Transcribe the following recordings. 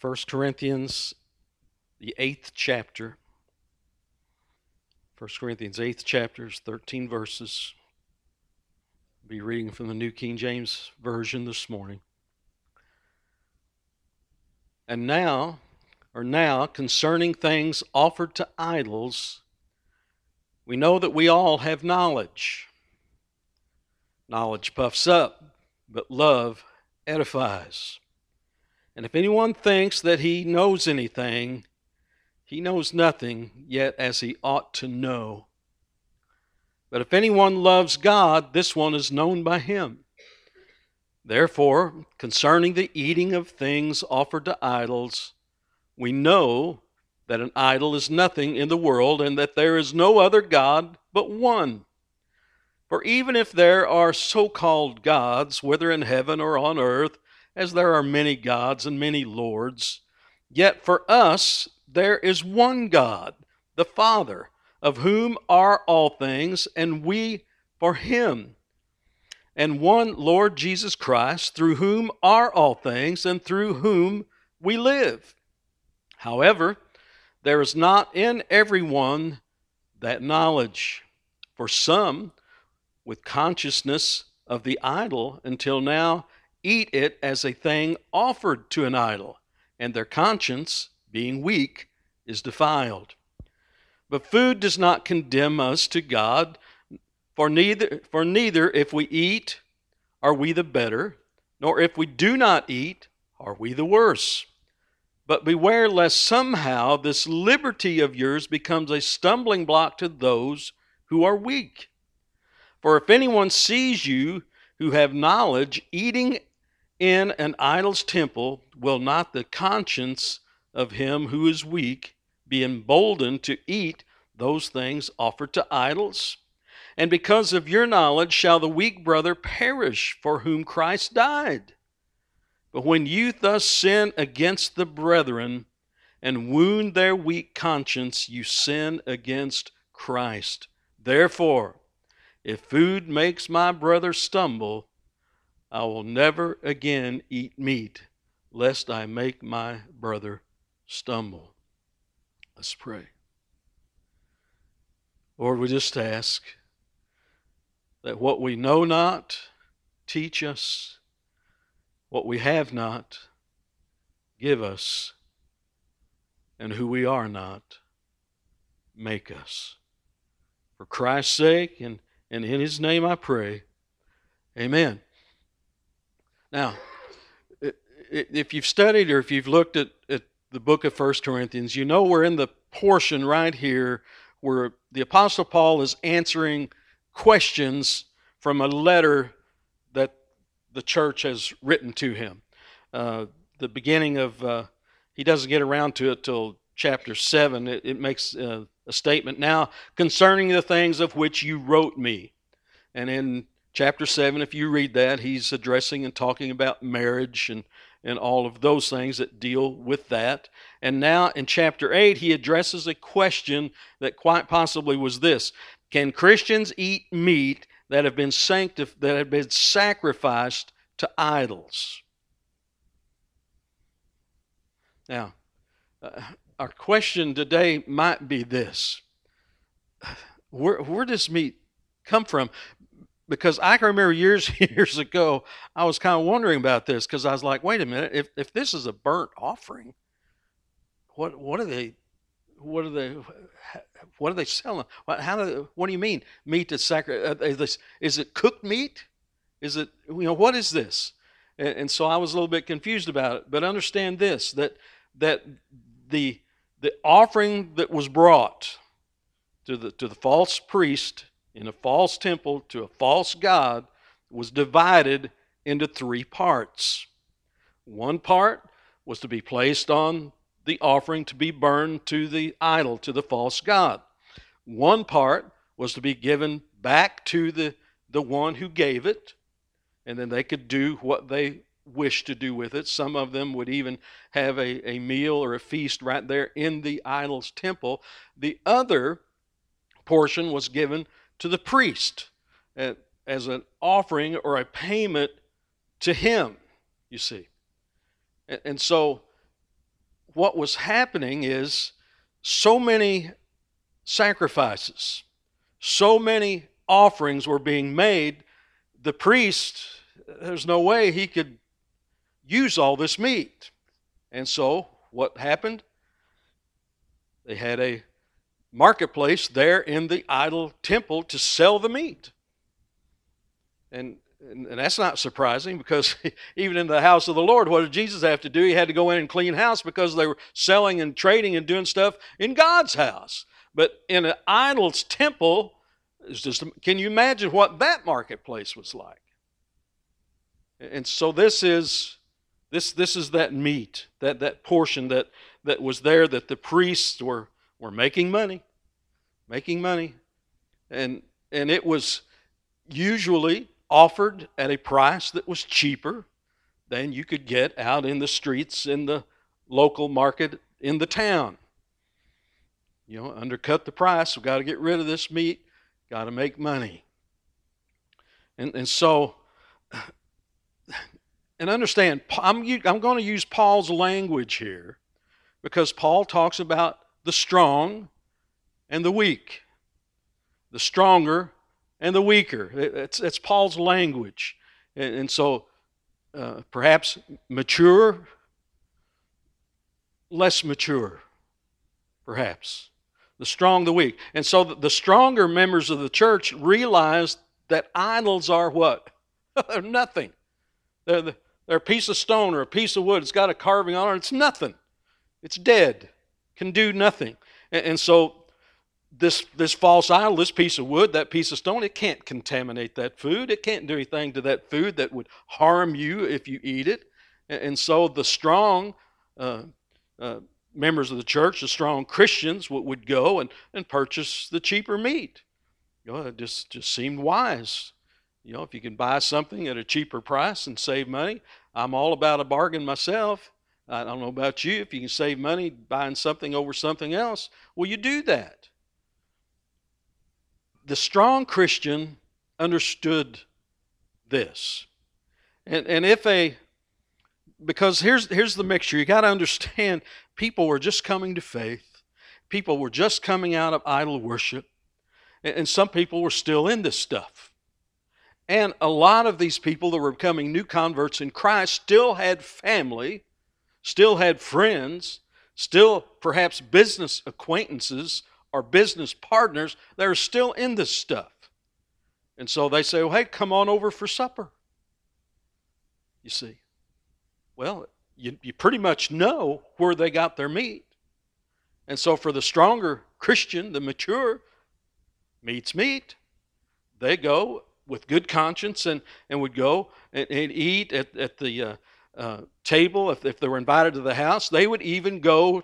1 Corinthians, the eighth chapter. 1 Corinthians, eighth chapter, 13 verses. I'll be reading from the New King James Version this morning. And now, or now, concerning things offered to idols, we know that we all have knowledge. Knowledge puffs up, but love edifies. And if anyone thinks that he knows anything, he knows nothing yet as he ought to know. But if anyone loves God, this one is known by him. Therefore, concerning the eating of things offered to idols, we know that an idol is nothing in the world and that there is no other God but one. For even if there are so called gods, whether in heaven or on earth, as there are many gods and many lords, yet for us there is one God, the Father, of whom are all things, and we for him, and one Lord Jesus Christ, through whom are all things, and through whom we live. However, there is not in everyone that knowledge. For some, with consciousness of the idol until now, eat it as a thing offered to an idol, and their conscience, being weak, is defiled. But food does not condemn us to God, for neither, for neither if we eat are we the better, nor if we do not eat are we the worse. But beware lest somehow this liberty of yours becomes a stumbling block to those who are weak. For if anyone sees you who have knowledge eating in an idol's temple, will not the conscience of him who is weak be emboldened to eat those things offered to idols? And because of your knowledge shall the weak brother perish for whom Christ died. But when you thus sin against the brethren and wound their weak conscience, you sin against Christ. Therefore, if food makes my brother stumble, I will never again eat meat, lest I make my brother stumble. Let's pray. Lord, we just ask that what we know not, teach us, what we have not, give us, and who we are not, make us. For Christ's sake and, and in his name I pray. Amen. Now, if you've studied or if you've looked at, at the book of First Corinthians, you know we're in the portion right here where the Apostle Paul is answering questions from a letter that the church has written to him. Uh, the beginning of, uh, he doesn't get around to it till chapter 7. It, it makes uh, a statement now concerning the things of which you wrote me. And in chapter 7, if you read that, he's addressing and talking about marriage and, and all of those things that deal with that. And now in chapter 8, he addresses a question that quite possibly was this Can Christians eat meat that have been sanctif- that have been sacrificed to idols? Now, uh, our question today might be this where, where does meat come from? Because I can remember years years ago, I was kind of wondering about this because I was like, wait a minute, if if this is a burnt offering, what what are they, what are they, what are they selling? What how do what do you mean meat to sacrifice? Uh, is it cooked meat? Is it you know what is this? And, and so I was a little bit confused about it. But understand this that that the the offering that was brought to the to the false priest in a false temple to a false God was divided into three parts. One part was to be placed on the offering to be burned to the idol, to the false God. One part was to be given back to the, the one who gave it, and then they could do what they wished to do with it. Some of them would even have a, a meal or a feast right there in the idol's temple. The other portion was given to the priest as an offering or a payment to him, you see. And so what was happening is so many sacrifices, so many offerings were being made, the priest, there's no way he could use all this meat. And so, what happened? They had a marketplace there in the idol temple to sell the meat. And, and, and, that's not surprising because even in the house of the Lord, what did Jesus have to do? He had to go in and clean house because they were selling and trading and doing stuff in God's house. But in an idol's temple, is just, can you imagine what that marketplace was like? And so this is this this is that meat, that, that portion that, that was there that the priests were, were making money. Making money. And and it was usually offered at a price that was cheaper than you could get out in the streets in the local market in the town. You know, undercut the price. We've got to get rid of this meat, got to make money. And, and so, and understand, I'm, I'm going to use Paul's language here because Paul talks about the strong and the weak. The stronger and the weaker. It's, it's Paul's language. And, and so uh, perhaps mature, less mature, perhaps. The strong, the weak. And so the stronger members of the church realized that idols are what? they're nothing. They're, the, they're a piece of stone or a piece of wood. It's got a carving on it. It's nothing. It's dead. Can do nothing. And, and so this, this false idol, this piece of wood, that piece of stone, it can't contaminate that food. It can't do anything to that food that would harm you if you eat it. And, so the strong uh, uh, members of the church, the strong Christians, would, would go and, and purchase the cheaper meat. You know, it just, just seemed wise. You know, if you can buy something at a cheaper price and save money, I'm all about a bargain myself. I don't know about you. If you can save money buying something over something else, well, you do that the strong Christian understood this. And, and if a, because here's, here's the mixture, you got to understand people were just coming to faith, people were just coming out of idol worship, and, and some people were still in this stuff. And a lot of these people that were becoming new converts in Christ still had family, still had friends, still perhaps business acquaintances or business partners that are still in this stuff. And so they say, well, hey, come on over for supper. You see. Well, you, you pretty much know where they got their meat. And so for the stronger Christian, the mature, meat's meat. They go with good conscience and, and would go and, and eat at, at the uh, uh, table if, if they were invited to the house. They would even go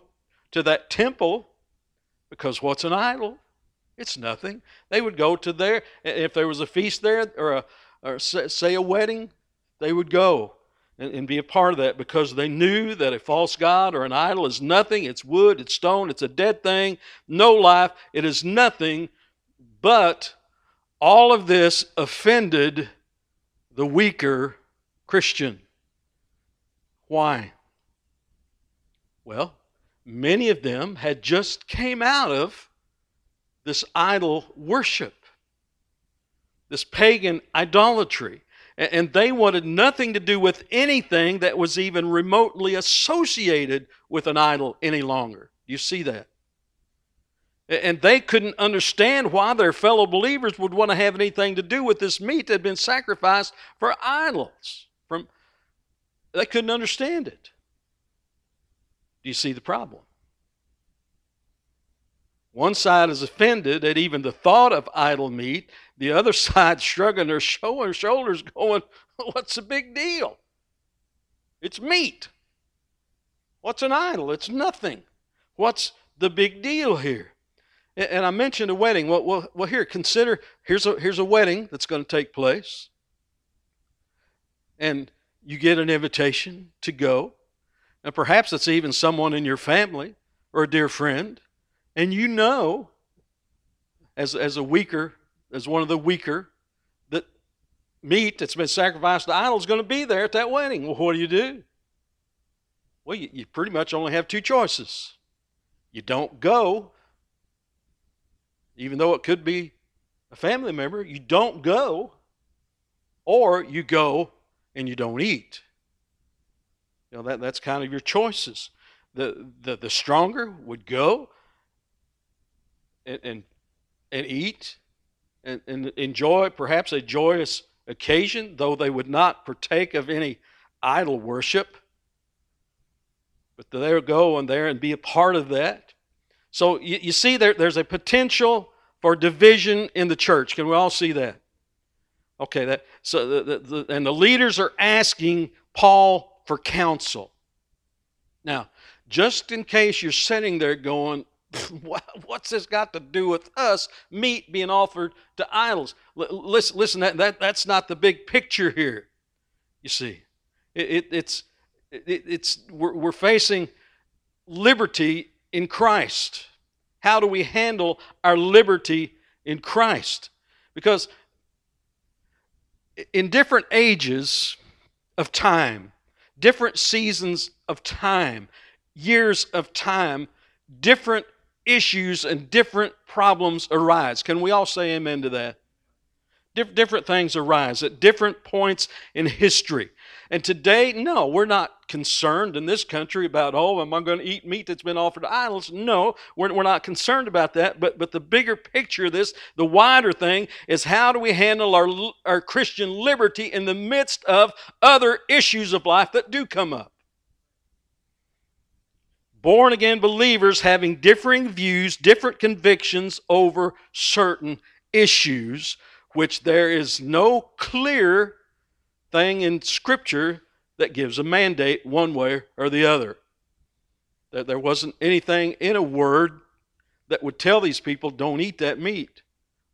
to that temple because what's an idol? It's nothing. They would go to there, if there was a feast there or, a, or say a wedding, they would go and, and be a part of that because they knew that a false god or an idol is nothing. It's wood, it's stone, it's a dead thing, no life. It is nothing. But all of this offended the weaker Christian. Why? Well, many of them had just came out of this idol worship, this pagan idolatry. And they wanted nothing to do with anything that was even remotely associated with an idol any longer. You see that? And they couldn't understand why their fellow believers would want to have anything to do with this meat that had been sacrificed for idols. From, they couldn't understand it. Do you see the problem? One side is offended at even the thought of idol meat. The other side shrugging their shoulders, going, What's the big deal? It's meat. What's an idol? It's nothing. What's the big deal here? And I mentioned a wedding. Well, well, well here, consider here's a, here's a wedding that's going to take place. And you get an invitation to go. And perhaps it's even someone in your family or a dear friend. And you know, as, as a weaker, as one of the weaker, that meat that's been sacrificed to idols is going to be there at that wedding. Well, what do you do? Well, you, you pretty much only have two choices. You don't go, even though it could be a family member, you don't go, or you go and you don't eat. You know, that, that's kind of your choices. The, the, the stronger would go and, and, and eat and, and enjoy perhaps a joyous occasion, though they would not partake of any idol worship. But they'll go in there and be a part of that. So you, you see, there, there's a potential for division in the church. Can we all see that? Okay, that so the, the, the, and the leaders are asking Paul for counsel. Now, just in case you're sitting there going, what's this got to do with us meat being offered to idols? Listen listen that, that that's not the big picture here you see. It, it, it's it, it's we're, we're facing liberty in christ. How do we handle our liberty in christ? Because in different ages of time different seasons of time years of time different issues and different problems arise. Can we all say amen to that? Dif- different things arise at different points in history. And today, no, we're not concerned in this country about, oh, am I going to eat meat that's been offered to idols? No, we're, we're not concerned about that. But, but the bigger picture of this, the wider thing, is how do we handle our, our Christian liberty in the midst of other issues of life that do come up? born again believers having differing views, different convictions over certain issues, which there is no clear thing in Scripture that gives a mandate one way or the other. That there wasn't anything in a word that would tell these people don't eat that meat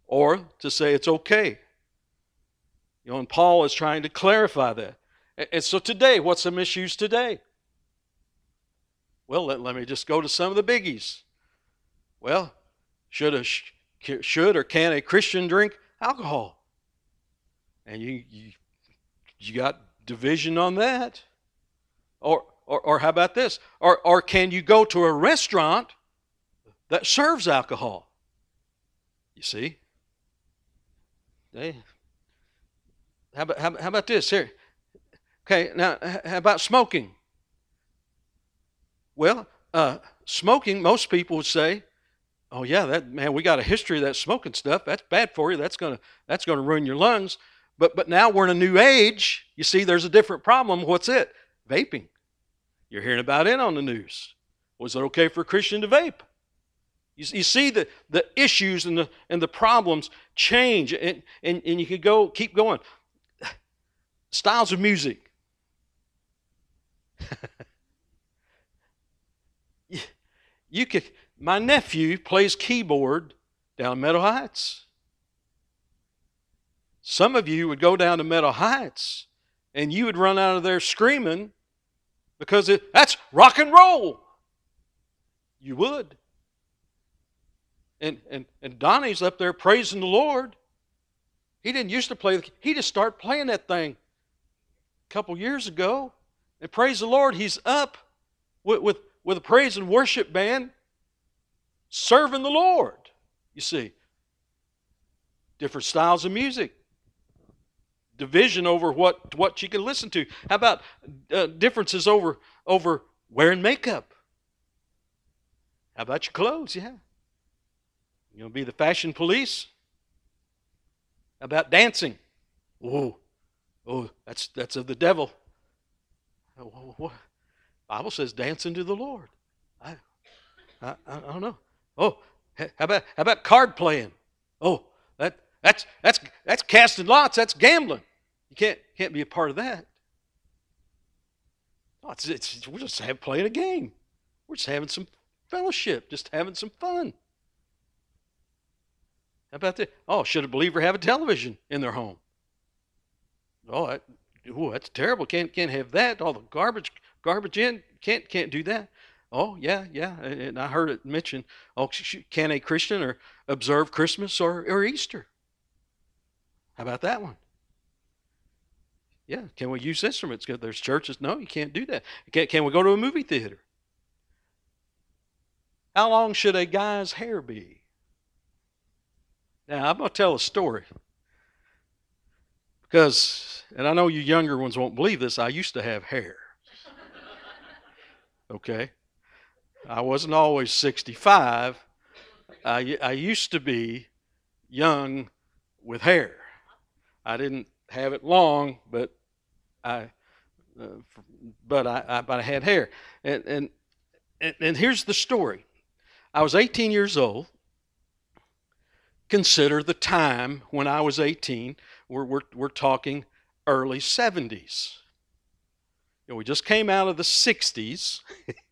or to say it's okay. You know, and Paul is trying to clarify that. And so today, what's some issues today? Well, let, let me just go to some of the biggies. Well, should a should or can a Christian drink alcohol? And you you, you got division on that. Or, or or how about this? Or or can you go to a restaurant that serves alcohol? You see? They, how about, how, how about this here? Okay, now how about smoking? Well, uh, smoking, most people would say, "Oh yeah, that man, we got a history of that smoking stuff. That's bad for you. That's gonna that's gonna ruin your lungs." But but now we're in a new age. You see, there's a different problem. What's it? Vaping. You're hearing about it on the news. Was it okay for a Christian to vape? You, you see the, the issues and the and the problems change, and, and, and you can go keep going. Styles of music. You could, my nephew plays keyboard down in Meadow Heights. Some of you would go down to Meadow Heights and you would run out of there screaming because it, that's rock and roll. You would. And, and, and Donnie's up there praising the Lord. He didn't used to play, he just started playing that thing a couple years ago. And praise the Lord, he's up with, with, with a praise and worship band serving the Lord. You see, different styles of music, division over what, what you can listen to. How about uh, differences over, over wearing makeup? How about your clothes? Yeah. You will be the fashion police? How about dancing? Oh, oh, that's that's of the devil. What? Bible says dancing to the Lord. I, I, I don't know. Oh, how about how about card playing? Oh, that's that's that's casting lots. That's gambling. You can't can't be a part of that. Oh, it's, it's we're just have, playing a game. We're just having some fellowship, just having some fun. How about that? Oh, should a believer have a television in their home? Oh, that, ooh, that's terrible. Can't can't have that. All the garbage garbage in. Can't can't do that. Oh yeah, yeah. And I heard it mentioned. Oh, can a Christian or observe Christmas or, or Easter? How about that one? Yeah. Can we use instruments? There's churches. No, you can't do that. Can, can we go to a movie theater? How long should a guy's hair be? Now, I'm going to tell a story. Because, and I know you younger ones won't believe this, I used to have hair. Okay? I wasn't always 65. I, I used to be young with hair. I didn't have it long, but I, uh, but I, I, but I had hair. And, and and and here's the story. I was 18 years old. Consider the time when I was 18. We're we're, we're talking early 70s. You know, we just came out of the 60s.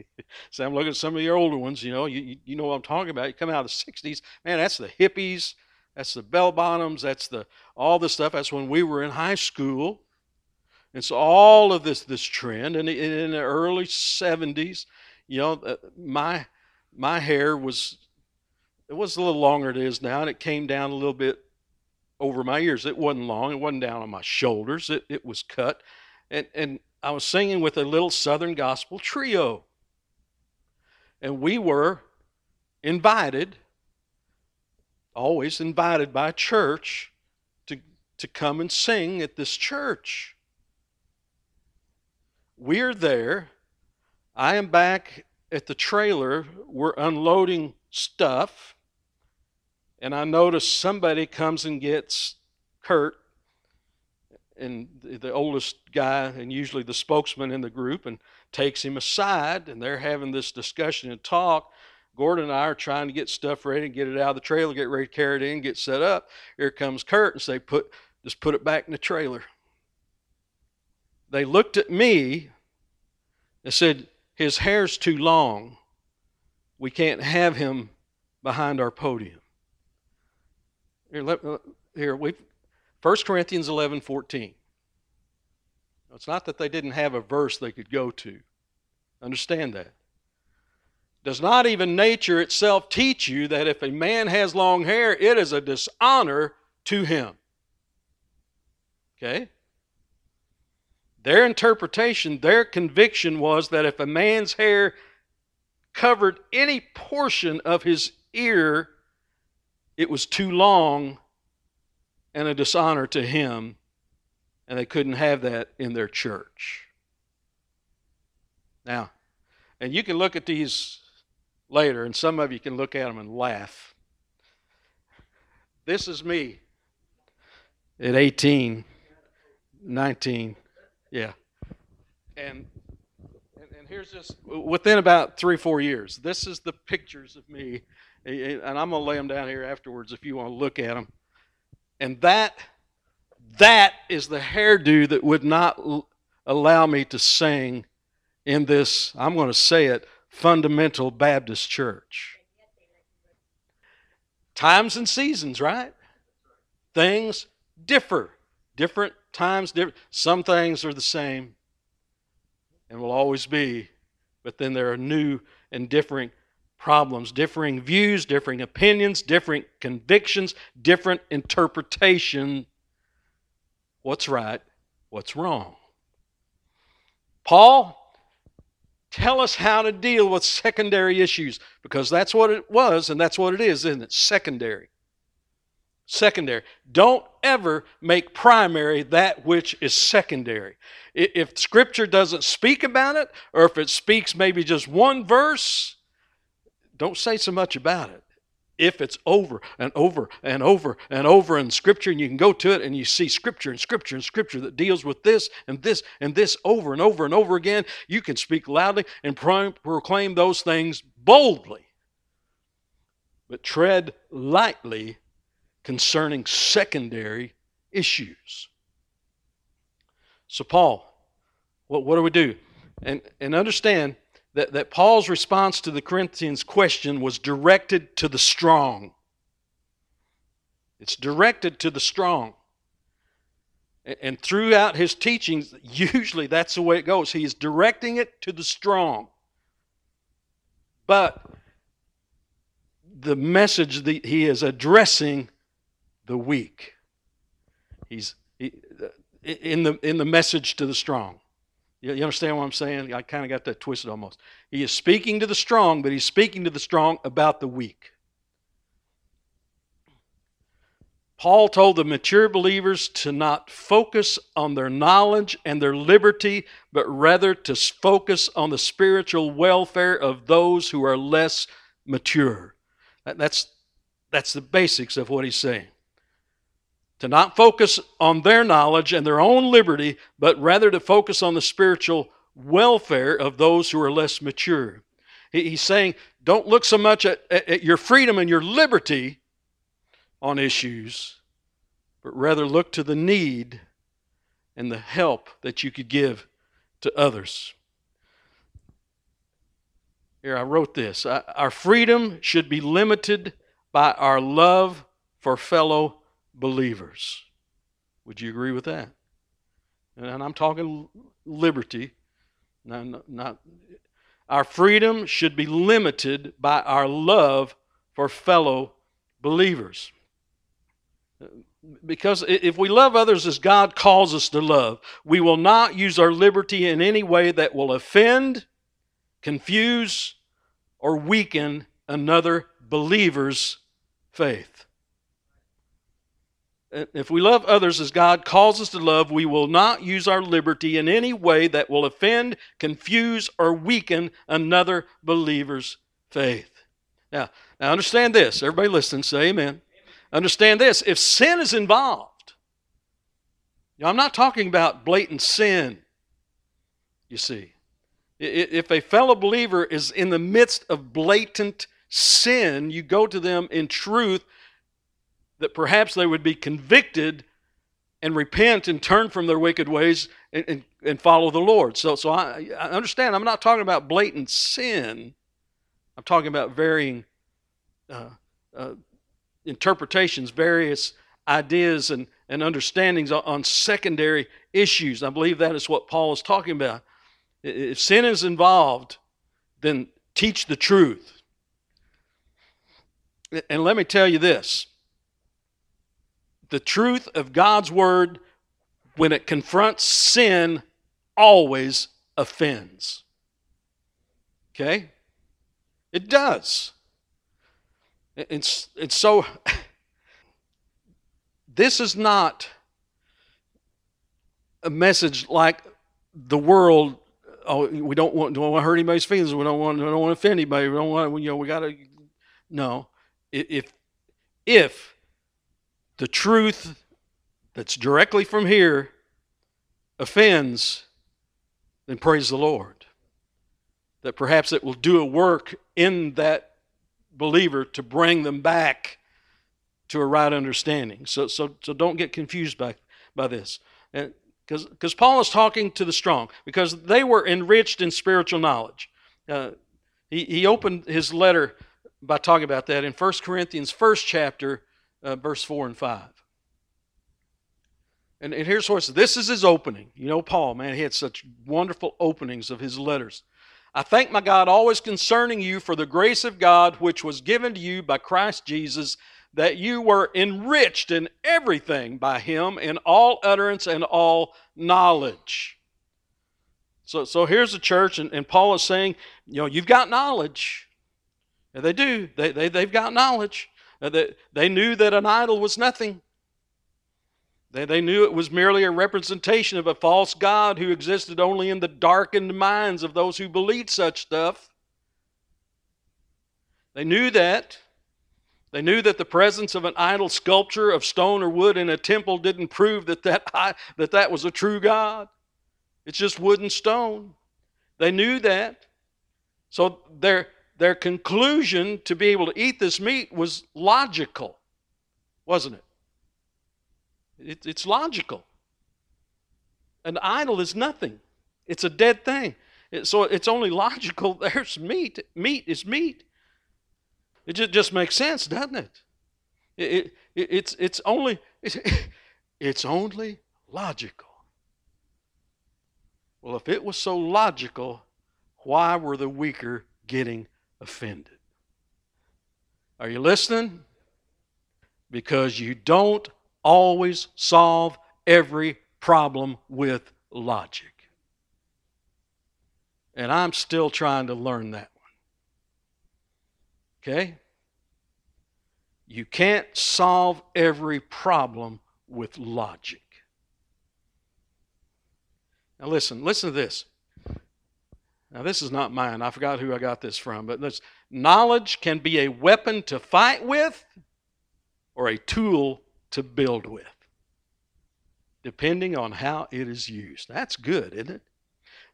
so I'm looking at some of your older ones. You know, you, you know what I'm talking about. You come out of the 60s, man. That's the hippies. That's the bell bottoms. That's the all this stuff. That's when we were in high school. And so all of this this trend, and in the early 70s, you know, uh, my my hair was it was a little longer than it is now, and it came down a little bit over my ears. It wasn't long. It wasn't down on my shoulders. It it was cut, and and I was singing with a little Southern gospel trio, and we were invited always invited by church to, to come and sing at this church. We're there. I am back at the trailer. We're unloading stuff. And I notice somebody comes and gets Kurt, and the oldest guy, and usually the spokesman in the group, and takes him aside. And they're having this discussion and talk. Gordon and I are trying to get stuff ready and get it out of the trailer, get ready to carry it in, get set up. Here comes Kurt and say, put just put it back in the trailer. They looked at me and said, His hair's too long. We can't have him behind our podium. Here, let, here we 1 Corinthians 11 14. It's not that they didn't have a verse they could go to. Understand that. Does not even nature itself teach you that if a man has long hair, it is a dishonor to him? Okay? Their interpretation, their conviction was that if a man's hair covered any portion of his ear, it was too long and a dishonor to him, and they couldn't have that in their church. Now, and you can look at these later, and some of you can look at them and laugh. This is me at 18, 19, yeah. And, and, and here's this within about three, four years. This is the pictures of me, and I'm going to lay them down here afterwards if you want to look at them. And that, that is the hairdo that would not allow me to sing in this, I'm going to say it, fundamental Baptist church. Times and seasons, right? Things differ. Different times, different. Some things are the same and will always be, but then there are new and differing problems, differing views, differing opinions, different convictions, different interpretation. What's right? What's wrong? Paul Tell us how to deal with secondary issues because that's what it was and that's what it is, isn't it? Secondary. Secondary. Don't ever make primary that which is secondary. If Scripture doesn't speak about it, or if it speaks maybe just one verse, don't say so much about it if it's over and over and over and over in Scripture, and you can go to it and you see Scripture and Scripture and Scripture that deals with this and this and this over and over and over again, you can speak loudly and proclaim those things boldly. But tread lightly concerning secondary issues. So, Paul, what, what do we do? And, and understand that, that Paul's response to the Corinthians' question was directed to the strong. It's directed to the strong. And throughout his teachings, usually that's the way it goes. He is directing it to the strong. But the message that he is addressing the weak. He's, he, in the in the message to the strong. You, you understand what I'm saying? I kind of got that twisted almost. He is speaking to the strong, but he's speaking to the strong about the weak. Paul told the mature believers to not focus on their knowledge and their liberty, but rather to focus on the spiritual welfare of those who are less mature. That's, that's the basics of what he's saying. To not focus on their knowledge and their own liberty, but rather to focus on the spiritual welfare of those who are less mature. He's saying, don't look so much at, at your freedom and your liberty on issues, but rather look to the need and the help that you could give to others. Here, I wrote this Our freedom should be limited by our love for fellow believers. Would you agree with that? And I'm talking liberty, not, not our freedom should be limited by our love for fellow believers. Because if we love others as God calls us to love, we will not use our liberty in any way that will offend, confuse, or weaken another believer's faith. If we love others as God calls us to love, we will not use our liberty in any way that will offend, confuse, or weaken another believer's faith. Now, now understand this. Everybody listen, say amen. Understand this if sin is involved, now I'm not talking about blatant sin, you see. If a fellow believer is in the midst of blatant sin, you go to them in truth that perhaps they would be convicted and repent and turn from their wicked ways and, and, and follow the Lord. So, so I, I understand, I'm not talking about blatant sin, I'm talking about varying uh, uh, interpretations, various ideas and, and understandings on, on secondary issues. I believe that is what Paul is talking about. If sin is involved, then teach the truth. And let me tell you this the truth of God's word, when it confronts sin, always offends. Okay? It does. It's, it's so. this is not a message like the world. Oh, we don't want, don't want to hurt anybody's feelings. We don't want, we don't want to offend anybody. We don't want, you know, we got to. No, if if the truth that's directly from here offends, then praise the Lord. That perhaps it will do a work in that believer to bring them back to a right understanding. So, so, so don't get confused by, by this. Because Paul is talking to the strong, because they were enriched in spiritual knowledge. Uh, he, he opened his letter by talking about that in 1 Corinthians, first chapter, uh, verse 4 and 5. And, and here's what says. This is his opening. You know, Paul, man, he had such wonderful openings of his letters. I thank my God always concerning you for the grace of God which was given to you by Christ Jesus, that you were enriched in everything by him in all utterance and all knowledge. So, so here's the church, and, and Paul is saying, you know, you've got knowledge. And they do. They, they, they've got knowledge. Uh, they, they knew that an idol was nothing. They, they knew it was merely a representation of a false God who existed only in the darkened minds of those who believed such stuff. They knew that. They knew that the presence of an idol sculpture of stone or wood in a temple didn't prove that that, that, that was a true God. It's just wood and stone. They knew that. So their, their conclusion to be able to eat this meat was logical, wasn't it? It, it's logical. An idol is nothing, it's a dead thing. It, so it's only logical there's meat. Meat is meat. It just, just makes sense, doesn't it? it, it it's, it's, only, it's, it's only logical. Well, if it was so logical, why were the weaker getting offended? Are you listening? Because you don't always solve every problem with logic. And I'm still trying to learn that one. Okay? You can't solve every problem with logic. Now, listen, listen to this. Now, this is not mine. I forgot who I got this from, but this knowledge can be a weapon to fight with or a tool to build with, depending on how it is used. That's good, isn't it?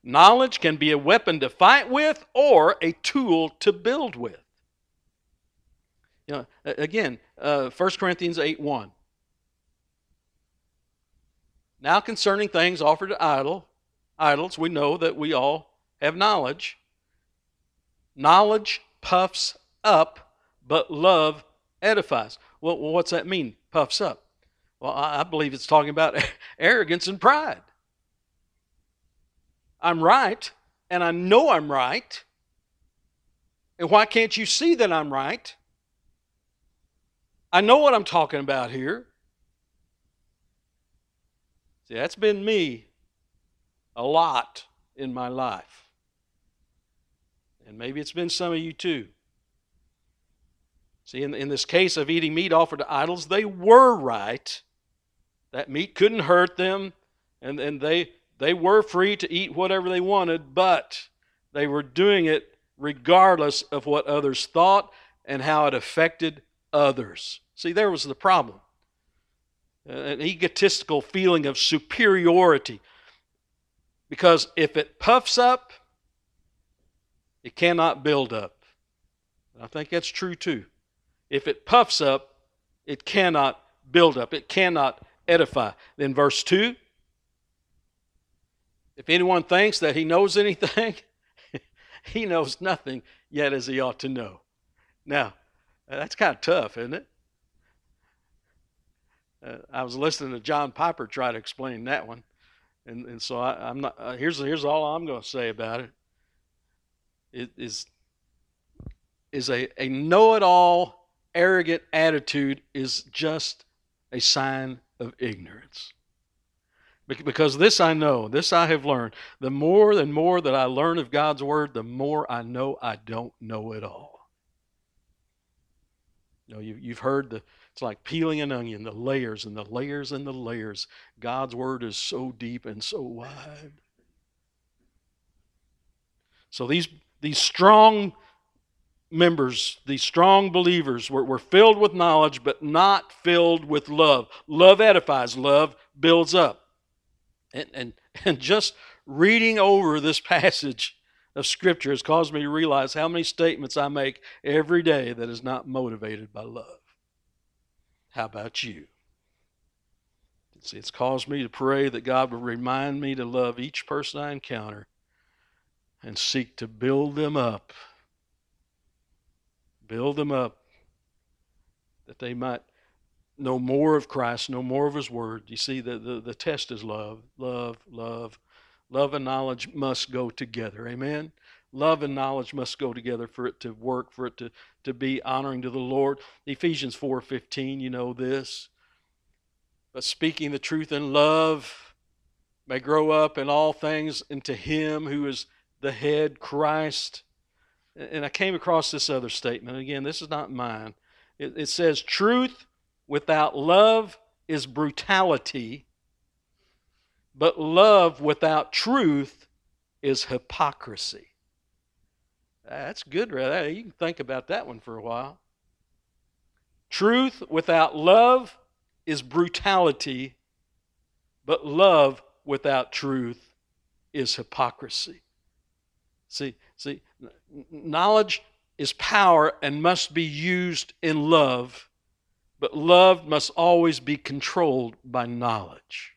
Knowledge can be a weapon to fight with or a tool to build with. You know, again, uh, 1 Corinthians 8 1. Now concerning things offered to idol, idols, we know that we all have knowledge. Knowledge puffs up, but love edifies. Well, what's that mean? Puffs up. Well, I believe it's talking about arrogance and pride. I'm right, and I know I'm right. And why can't you see that I'm right? I know what I'm talking about here. See, that's been me a lot in my life. And maybe it's been some of you too. See, in, in this case of eating meat offered to idols, they were right. That meat couldn't hurt them, and, and they, they were free to eat whatever they wanted, but they were doing it regardless of what others thought and how it affected others. See, there was the problem an egotistical feeling of superiority. Because if it puffs up, it cannot build up. I think that's true too. If it puffs up, it cannot build up, it cannot edify. Then, verse 2 if anyone thinks that he knows anything, he knows nothing yet as he ought to know. Now, that's kind of tough, isn't it? Uh, I was listening to John Piper try to explain that one, and and so I, am not. Uh, here's here's all I'm going to say about. It is is a a know-it-all, arrogant attitude is just a sign of ignorance. Because this I know, this I have learned. The more and more that I learn of God's Word, the more I know I don't know it all. You know, you, you've heard the, it's like peeling an onion, the layers and the layers and the layers. God's Word is so deep and so wide. So these, these strong members, these strong believers, were, were filled with knowledge, but not filled with love. Love edifies, love builds up. And, and, and just reading over this passage of Scripture has caused me to realize how many statements I make every day that is not motivated by love. How about you? See, it's caused me to pray that God will remind me to love each person I encounter and seek to build them up. Build them up that they might know more of Christ, know more of His Word. You see, the, the, the test is love, love, love. Love and knowledge must go together. Amen? Love and knowledge must go together for it to work, for it to, to be honoring to the Lord. Ephesians 4.15, you know this. But speaking the truth in love may grow up in all things into Him who is the head, Christ. And I came across this other statement. Again, this is not mine. It, it says, Truth without love is brutality, but love without truth is hypocrisy. That's good, right? You can think about that one for a while. Truth without love is brutality, but love without truth is hypocrisy. See, see, knowledge is power and must be used in love but love must always be controlled by knowledge.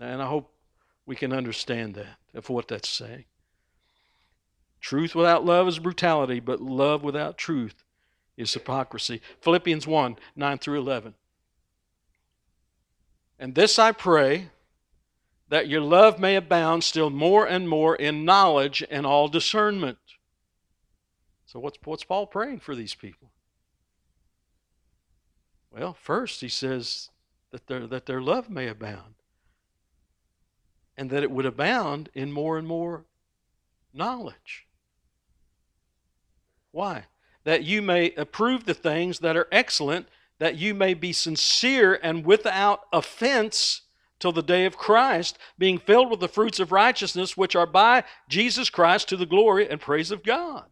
And I hope we can understand that, of what that's saying. Truth without love is brutality, but love without truth is hypocrisy. Philippians 1 9 through 11. And this I pray, that your love may abound still more and more in knowledge and all discernment. So, what's, what's Paul praying for these people? Well, first he says that their, that their love may abound. and that it would abound in more and more knowledge. Why? That you may approve the things that are excellent, that you may be sincere and without offense till the day of Christ, being filled with the fruits of righteousness which are by Jesus Christ to the glory and praise of God.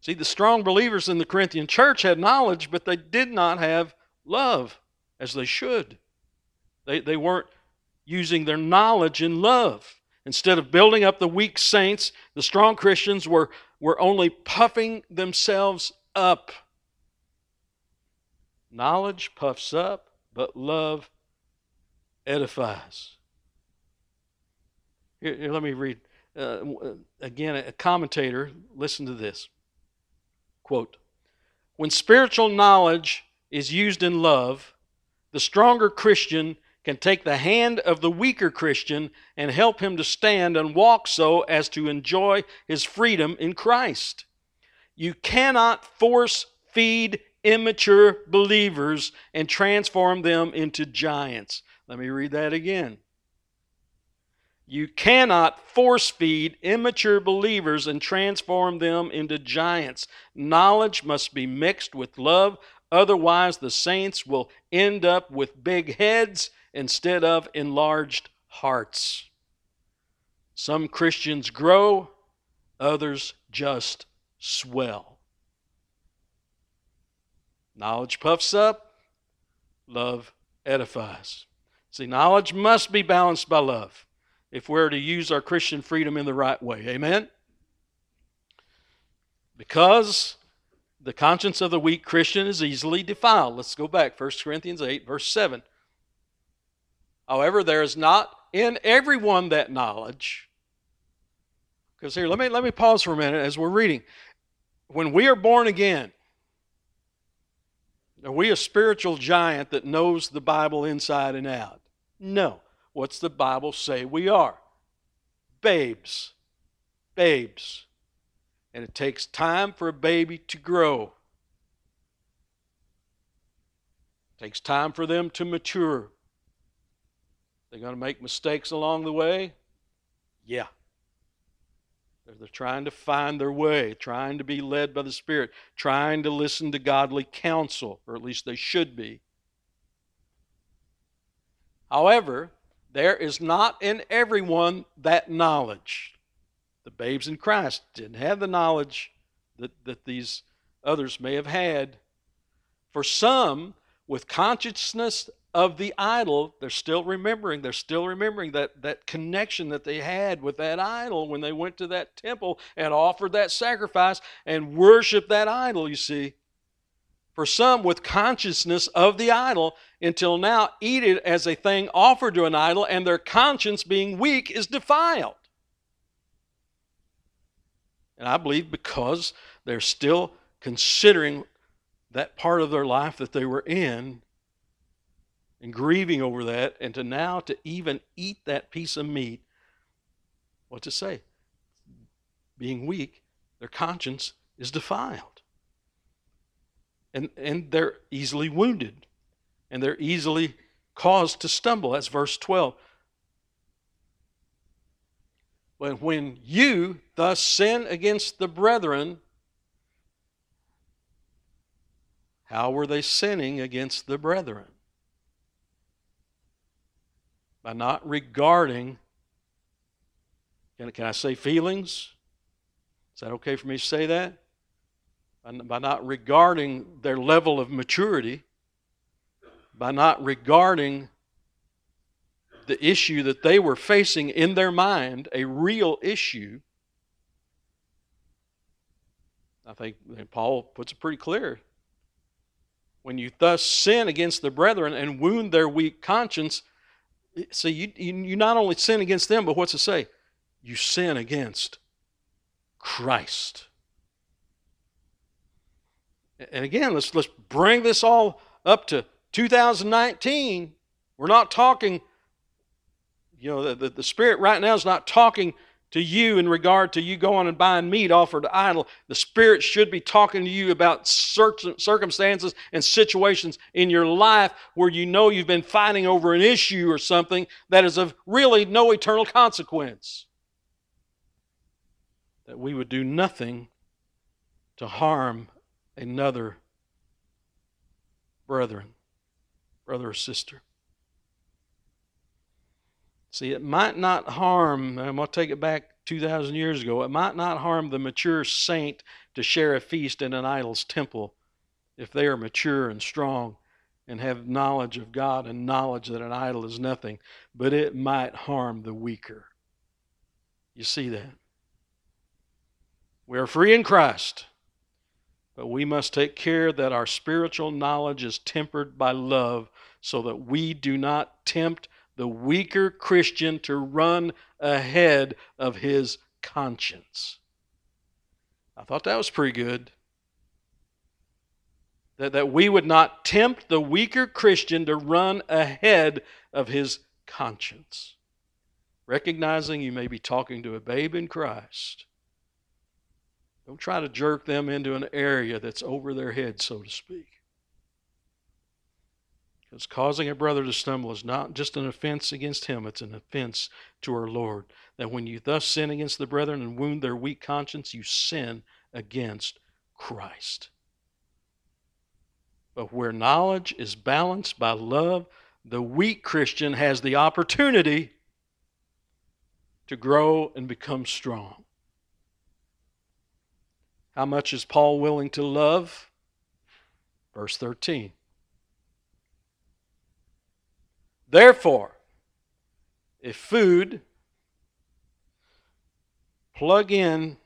See, the strong believers in the Corinthian church had knowledge, but they did not have love as they should. They, they weren't using their knowledge in love. Instead of building up the weak saints, the strong Christians were, were only puffing themselves up. Knowledge puffs up, but love edifies. Here, here let me read uh, again a commentator. Listen to this. Quote When spiritual knowledge is used in love, the stronger Christian can take the hand of the weaker Christian and help him to stand and walk so as to enjoy his freedom in Christ. You cannot force feed immature believers and transform them into giants. Let me read that again. You cannot force feed immature believers and transform them into giants. Knowledge must be mixed with love, otherwise, the saints will end up with big heads instead of enlarged hearts. Some Christians grow, others just swell. Knowledge puffs up, love edifies. See, knowledge must be balanced by love if we're to use our Christian freedom in the right way. Amen? Because the conscience of the weak Christian is easily defiled. Let's go back. 1 Corinthians 8, verse 7. However, there is not in everyone that knowledge. Because here, let me, let me pause for a minute as we're reading. When we are born again, are we a spiritual giant that knows the Bible inside and out? No. What's the Bible say we are? Babes. Babes. And it takes time for a baby to grow. It takes time for them to mature. They're going to make mistakes along the way? Yeah. They're trying to find their way, trying to be led by the Spirit, trying to listen to godly counsel, or at least they should be. However, there is not in everyone that knowledge. The babes in Christ didn't have the knowledge that, that these others may have had. For some, with consciousness of the idol, they're still remembering, they're still remembering that, that connection that they had with that idol when they went to that temple and offered that sacrifice and worshiped that idol, you see for some with consciousness of the idol until now eat it as a thing offered to an idol and their conscience being weak is defiled. And i believe because they're still considering that part of their life that they were in and grieving over that and to now to even eat that piece of meat what to say? Being weak their conscience is defiled and, and they're easily wounded and they're easily caused to stumble. That's verse 12. But when you thus sin against the brethren, how were they sinning against the brethren? By not regarding, can, can I say feelings? Is that okay for me to say that? By not regarding their level of maturity, by not regarding the issue that they were facing in their mind, a real issue. I think Paul puts it pretty clear. When you thus sin against the brethren and wound their weak conscience, see, you, you not only sin against them, but what's it say? You sin against Christ. And again, let's, let's bring this all up to 2019. We're not talking, you know, the, the, the Spirit right now is not talking to you in regard to you going and buying meat offered to idol. The Spirit should be talking to you about circumstances and situations in your life where you know you've been fighting over an issue or something that is of really no eternal consequence. That we would do nothing to harm another brethren, brother or sister. See, it might not harm, I'm going to take it back 2,000 years ago, it might not harm the mature saint to share a feast in an idol's temple if they are mature and strong and have knowledge of God and knowledge that an idol is nothing, but it might harm the weaker. You see that? We are free in Christ, but we must take care that our spiritual knowledge is tempered by love so that we do not tempt the weaker Christian to run ahead of his conscience. I thought that was pretty good. That, that we would not tempt the weaker Christian to run ahead of his conscience. Recognizing you may be talking to a babe in Christ. Don't try to jerk them into an area that's over their head, so to speak. Because causing a brother to stumble is not just an offense against him, it's an offense to our Lord. That when you thus sin against the brethren and wound their weak conscience, you sin against Christ. But where knowledge is balanced by love, the weak Christian has the opportunity to grow and become strong. How much is Paul willing to love? Verse 13. Therefore, if food, plug in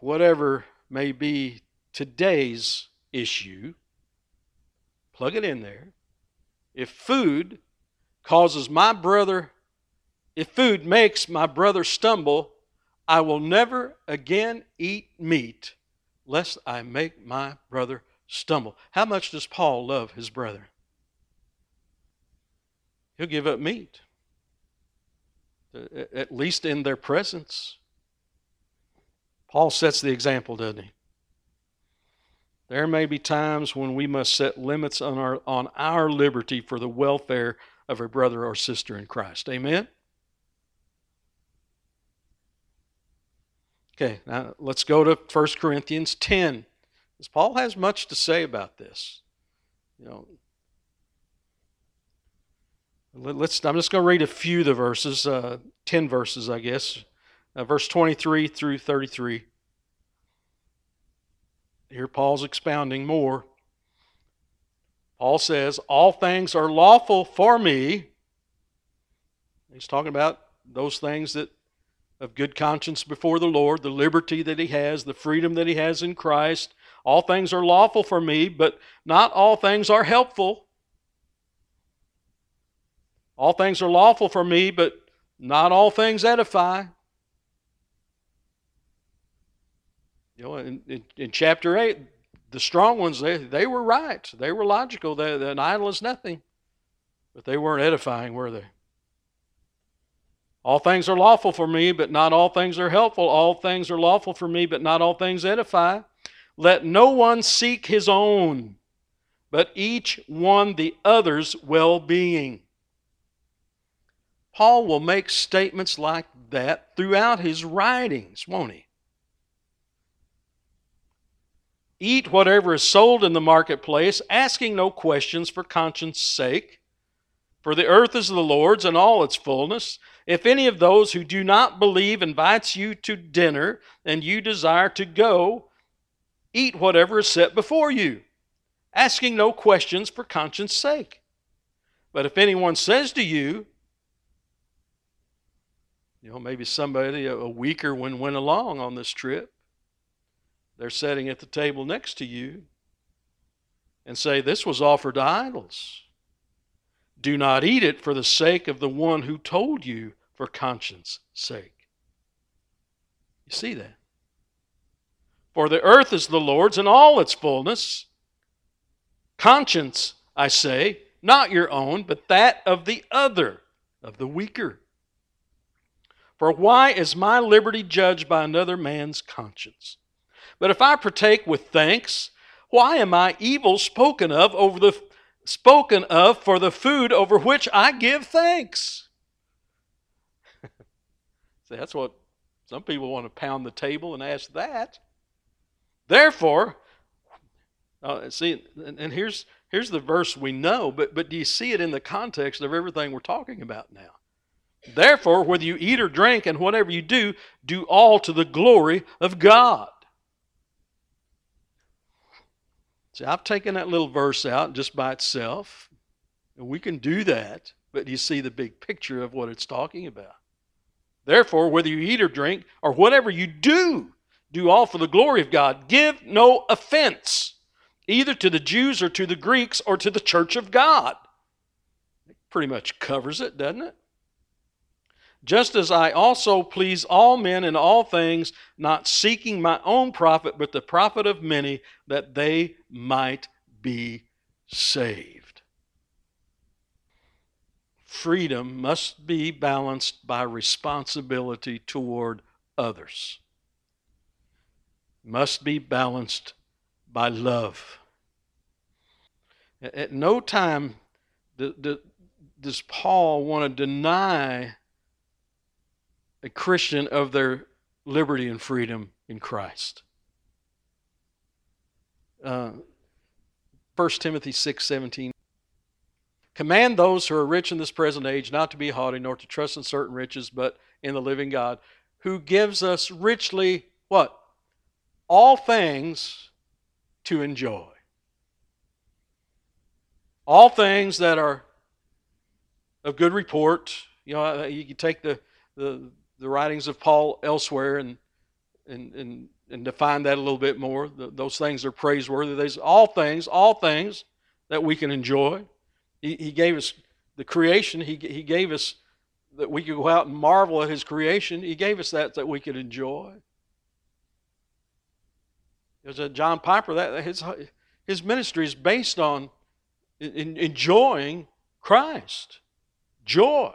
whatever may be today's issue, plug it in there. If food causes my brother, if food makes my brother stumble, I will never again eat meat lest I make my brother stumble. How much does Paul love his brother? He'll give up meat, uh, at least in their presence. Paul sets the example, doesn't he? There may be times when we must set limits on our, on our liberty for the welfare of a brother or sister in Christ. Amen? Okay, now let's go to 1 Corinthians 10. Because Paul has much to say about this. You know, Let's, I'm just going to read a few of the verses, uh, 10 verses, I guess. Uh, verse 23 through 33. Here, Paul's expounding more. Paul says, All things are lawful for me. He's talking about those things that of good conscience before the Lord, the liberty that he has, the freedom that he has in Christ. All things are lawful for me, but not all things are helpful. All things are lawful for me, but not all things edify. You know, in, in, in chapter 8, the strong ones, they, they were right. They were logical. They, an idol is nothing. But they weren't edifying, were they? All things are lawful for me, but not all things are helpful. All things are lawful for me, but not all things edify. Let no one seek his own, but each one the other's well being. Paul will make statements like that throughout his writings, won't he? Eat whatever is sold in the marketplace, asking no questions for conscience sake. For the earth is the Lord's and all its fullness. If any of those who do not believe invites you to dinner and you desire to go, eat whatever is set before you, asking no questions for conscience sake. But if anyone says to you, you know, maybe somebody, a weaker one, went along on this trip. They're sitting at the table next to you and say, This was offered to idols. Do not eat it for the sake of the one who told you for conscience sake. You see that? For the earth is the Lord's and all its fullness. Conscience, I say, not your own, but that of the other, of the weaker. For why is my liberty judged by another man's conscience? But if I partake with thanks, why am I evil spoken of over the spoken of for the food over which I give thanks? See, that's what some people want to pound the table and ask that. Therefore, uh, see, and, and here's here's the verse we know, but but do you see it in the context of everything we're talking about now? Therefore, whether you eat or drink and whatever you do, do all to the glory of God. See, I've taken that little verse out just by itself, and we can do that, but you see the big picture of what it's talking about. Therefore, whether you eat or drink or whatever you do, do all for the glory of God. Give no offense, either to the Jews or to the Greeks or to the church of God. It pretty much covers it, doesn't it? Just as I also please all men in all things, not seeking my own profit, but the profit of many, that they might be saved. Freedom must be balanced by responsibility toward others, must be balanced by love. At no time does Paul want to deny a Christian of their liberty and freedom in Christ. Uh, 1 Timothy 6 17. Command those who are rich in this present age not to be haughty, nor to trust in certain riches, but in the living God, who gives us richly what? All things to enjoy. All things that are of good report. You know, you can take the, the the writings of Paul elsewhere and and and, and define that a little bit more. The, those things are praiseworthy. There's all things, all things that we can enjoy. He, he gave us the creation. He, he gave us that we could go out and marvel at His creation. He gave us that that we could enjoy. There's a John Piper that his his ministry is based on in, enjoying Christ, joy.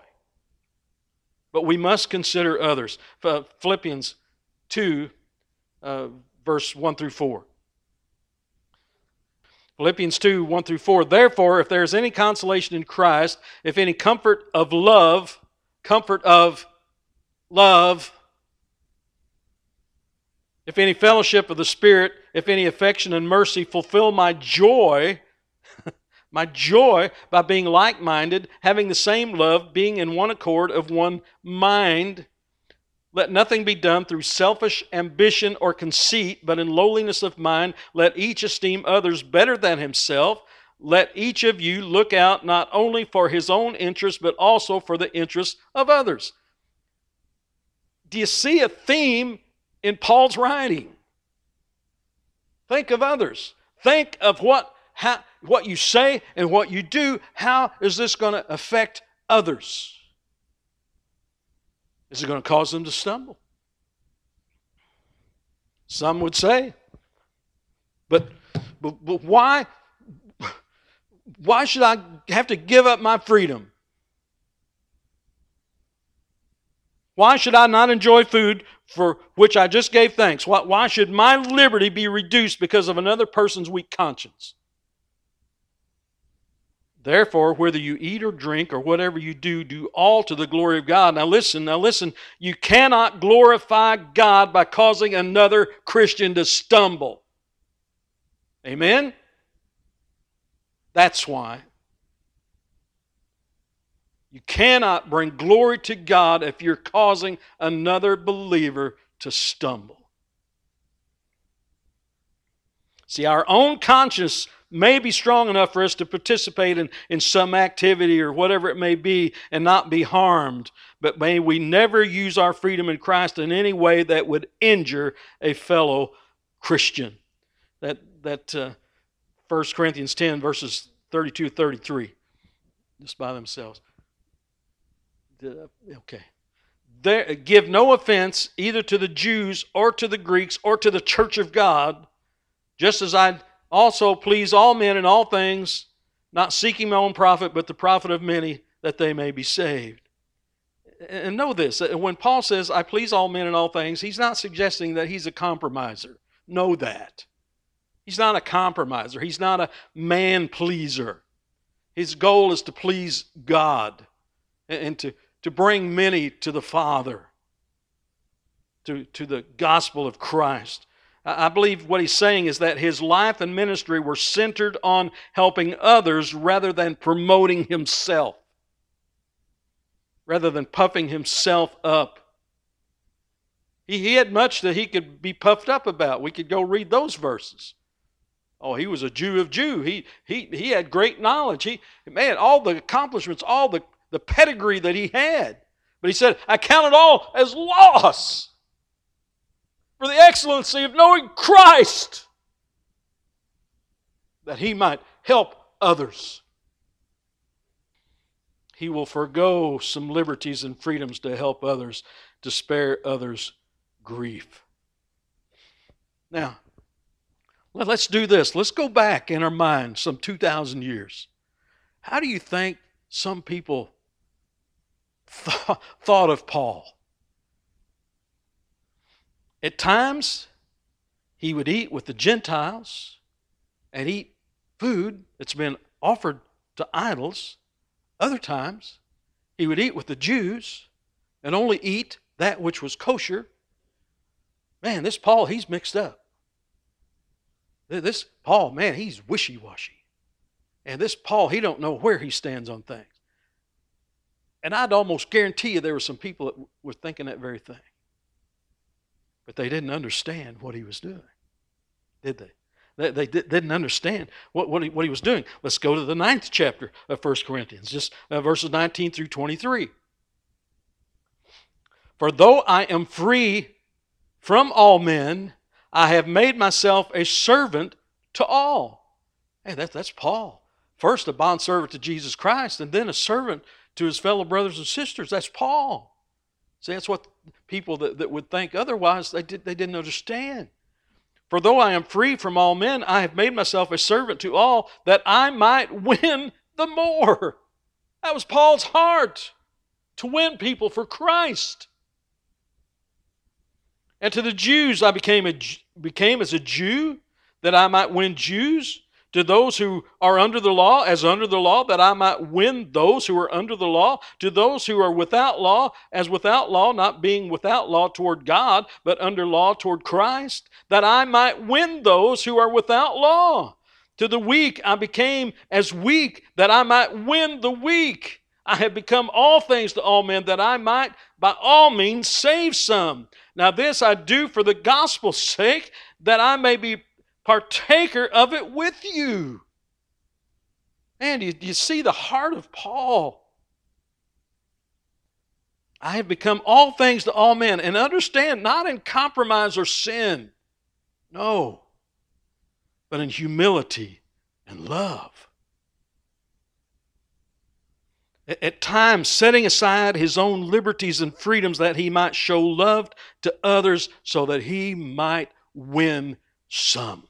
But we must consider others. Philippians 2, uh, verse 1 through 4. Philippians 2, 1 through 4. Therefore, if there is any consolation in Christ, if any comfort of love, comfort of love, if any fellowship of the Spirit, if any affection and mercy, fulfill my joy my joy by being like minded, having the same love, being in one accord of one mind. Let nothing be done through selfish ambition or conceit, but in lowliness of mind, let each esteem others better than himself. Let each of you look out not only for his own interest, but also for the interest of others. Do you see a theme in Paul's writing? Think of others. Think of what how, what you say and what you do, how is this going to affect others? Is it going to cause them to stumble? Some would say. But, but, but why, why should I have to give up my freedom? Why should I not enjoy food for which I just gave thanks? Why, why should my liberty be reduced because of another person's weak conscience? Therefore, whether you eat or drink or whatever you do, do all to the glory of God. Now, listen, now, listen. You cannot glorify God by causing another Christian to stumble. Amen? That's why. You cannot bring glory to God if you're causing another believer to stumble. See, our own conscience may be strong enough for us to participate in, in some activity or whatever it may be and not be harmed. But may we never use our freedom in Christ in any way that would injure a fellow Christian. That, that uh, 1 Corinthians 10, verses 32 33, just by themselves. Okay. There, give no offense either to the Jews or to the Greeks or to the church of God, just as I also please all men in all things, not seeking my own profit, but the profit of many, that they may be saved. And know this when Paul says, I please all men in all things, he's not suggesting that he's a compromiser. Know that. He's not a compromiser, he's not a man pleaser. His goal is to please God and to, to bring many to the Father, to, to the gospel of Christ. I believe what he's saying is that his life and ministry were centered on helping others rather than promoting himself, rather than puffing himself up. He, he had much that he could be puffed up about. We could go read those verses. Oh, he was a Jew of Jew. He, he, he had great knowledge. He, man, all the accomplishments, all the, the pedigree that he had. But he said, I count it all as loss for the excellency of knowing Christ, that he might help others. He will forego some liberties and freedoms to help others, to spare others grief. Now, Let's do this. Let's go back in our mind some 2,000 years. How do you think some people th- thought of Paul? At times, he would eat with the Gentiles and eat food that's been offered to idols. Other times, he would eat with the Jews and only eat that which was kosher. Man, this Paul, he's mixed up. This Paul, man, he's wishy-washy. And this Paul, he don't know where he stands on things. And I'd almost guarantee you there were some people that were thinking that very thing. But they didn't understand what he was doing, did they? They, they didn't understand what, what, he, what he was doing. Let's go to the ninth chapter of 1 Corinthians, just uh, verses 19 through 23. For though I am free from all men, I have made myself a servant to all. Hey, that, that's Paul. First, a bondservant to Jesus Christ, and then a servant to his fellow brothers and sisters. That's Paul. See, that's what people that, that would think otherwise, they, did, they didn't understand. For though I am free from all men, I have made myself a servant to all that I might win the more. That was Paul's heart to win people for Christ. And to the Jews I became, a, became as a Jew that I might win Jews. To those who are under the law, as under the law, that I might win those who are under the law. To those who are without law, as without law, not being without law toward God, but under law toward Christ, that I might win those who are without law. To the weak I became as weak, that I might win the weak. I have become all things to all men, that I might by all means save some. Now, this I do for the gospel's sake, that I may be partaker of it with you. And you, you see the heart of Paul. I have become all things to all men. And understand, not in compromise or sin. No. But in humility and love at times setting aside his own liberties and freedoms that he might show love to others so that he might win some.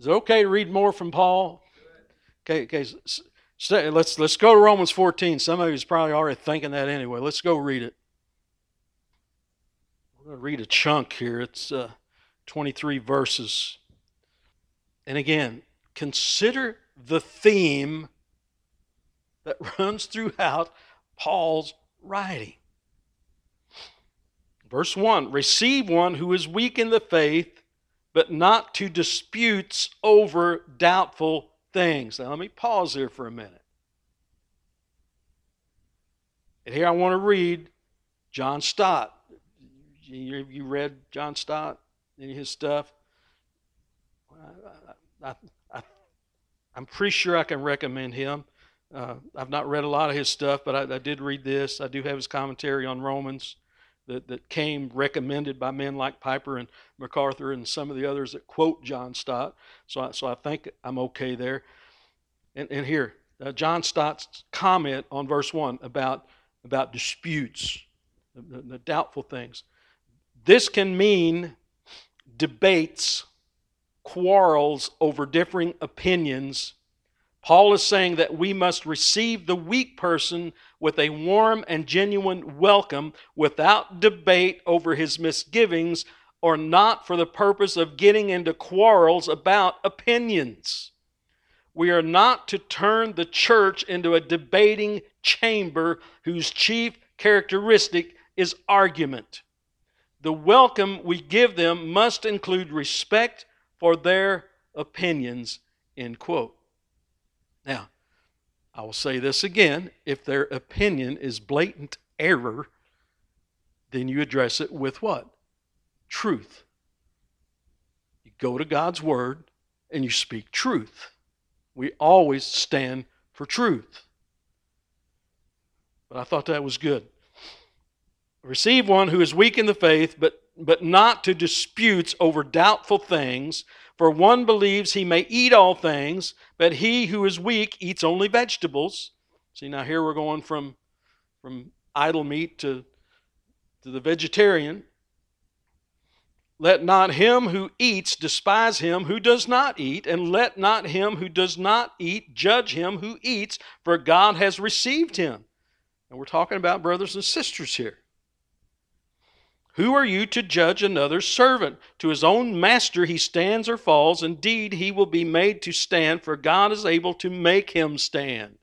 Is it okay to read more from Paul? Okay, okay. Let's let's go to Romans 14. Some of you is probably already thinking that anyway. Let's go read it. We're going to read a chunk here. It's uh, 23 verses. And again, consider the theme that runs throughout Paul's writing. Verse 1 Receive one who is weak in the faith, but not to disputes over doubtful things. Now, let me pause here for a minute. And here I want to read John Stott. You, read John Stott, any of his stuff? I, I'm pretty sure I can recommend him. Uh, I've not read a lot of his stuff, but I, I, did read this. I do have his commentary on Romans that, that came recommended by men like Piper and MacArthur and some of the others that quote John Stott. So I, so I think I'm okay there. And, and here, uh, John Stott's comment on verse 1 about, about disputes, the, the doubtful things. This can mean debates quarrels over differing opinions Paul is saying that we must receive the weak person with a warm and genuine welcome without debate over his misgivings or not for the purpose of getting into quarrels about opinions. We are not to turn the church into a debating chamber whose chief characteristic is argument. The welcome we give them must include respect for their opinions. End quote. Now, I will say this again if their opinion is blatant error, then you address it with what? Truth. You go to God's Word and you speak truth. We always stand for truth. But I thought that was good. Receive one who is weak in the faith, but, but not to disputes over doubtful things. For one believes he may eat all things, but he who is weak eats only vegetables. See, now here we're going from, from idol meat to, to the vegetarian. Let not him who eats despise him who does not eat, and let not him who does not eat judge him who eats, for God has received him. And we're talking about brothers and sisters here. Who are you to judge another's servant? To his own master he stands or falls. Indeed, he will be made to stand, for God is able to make him stand.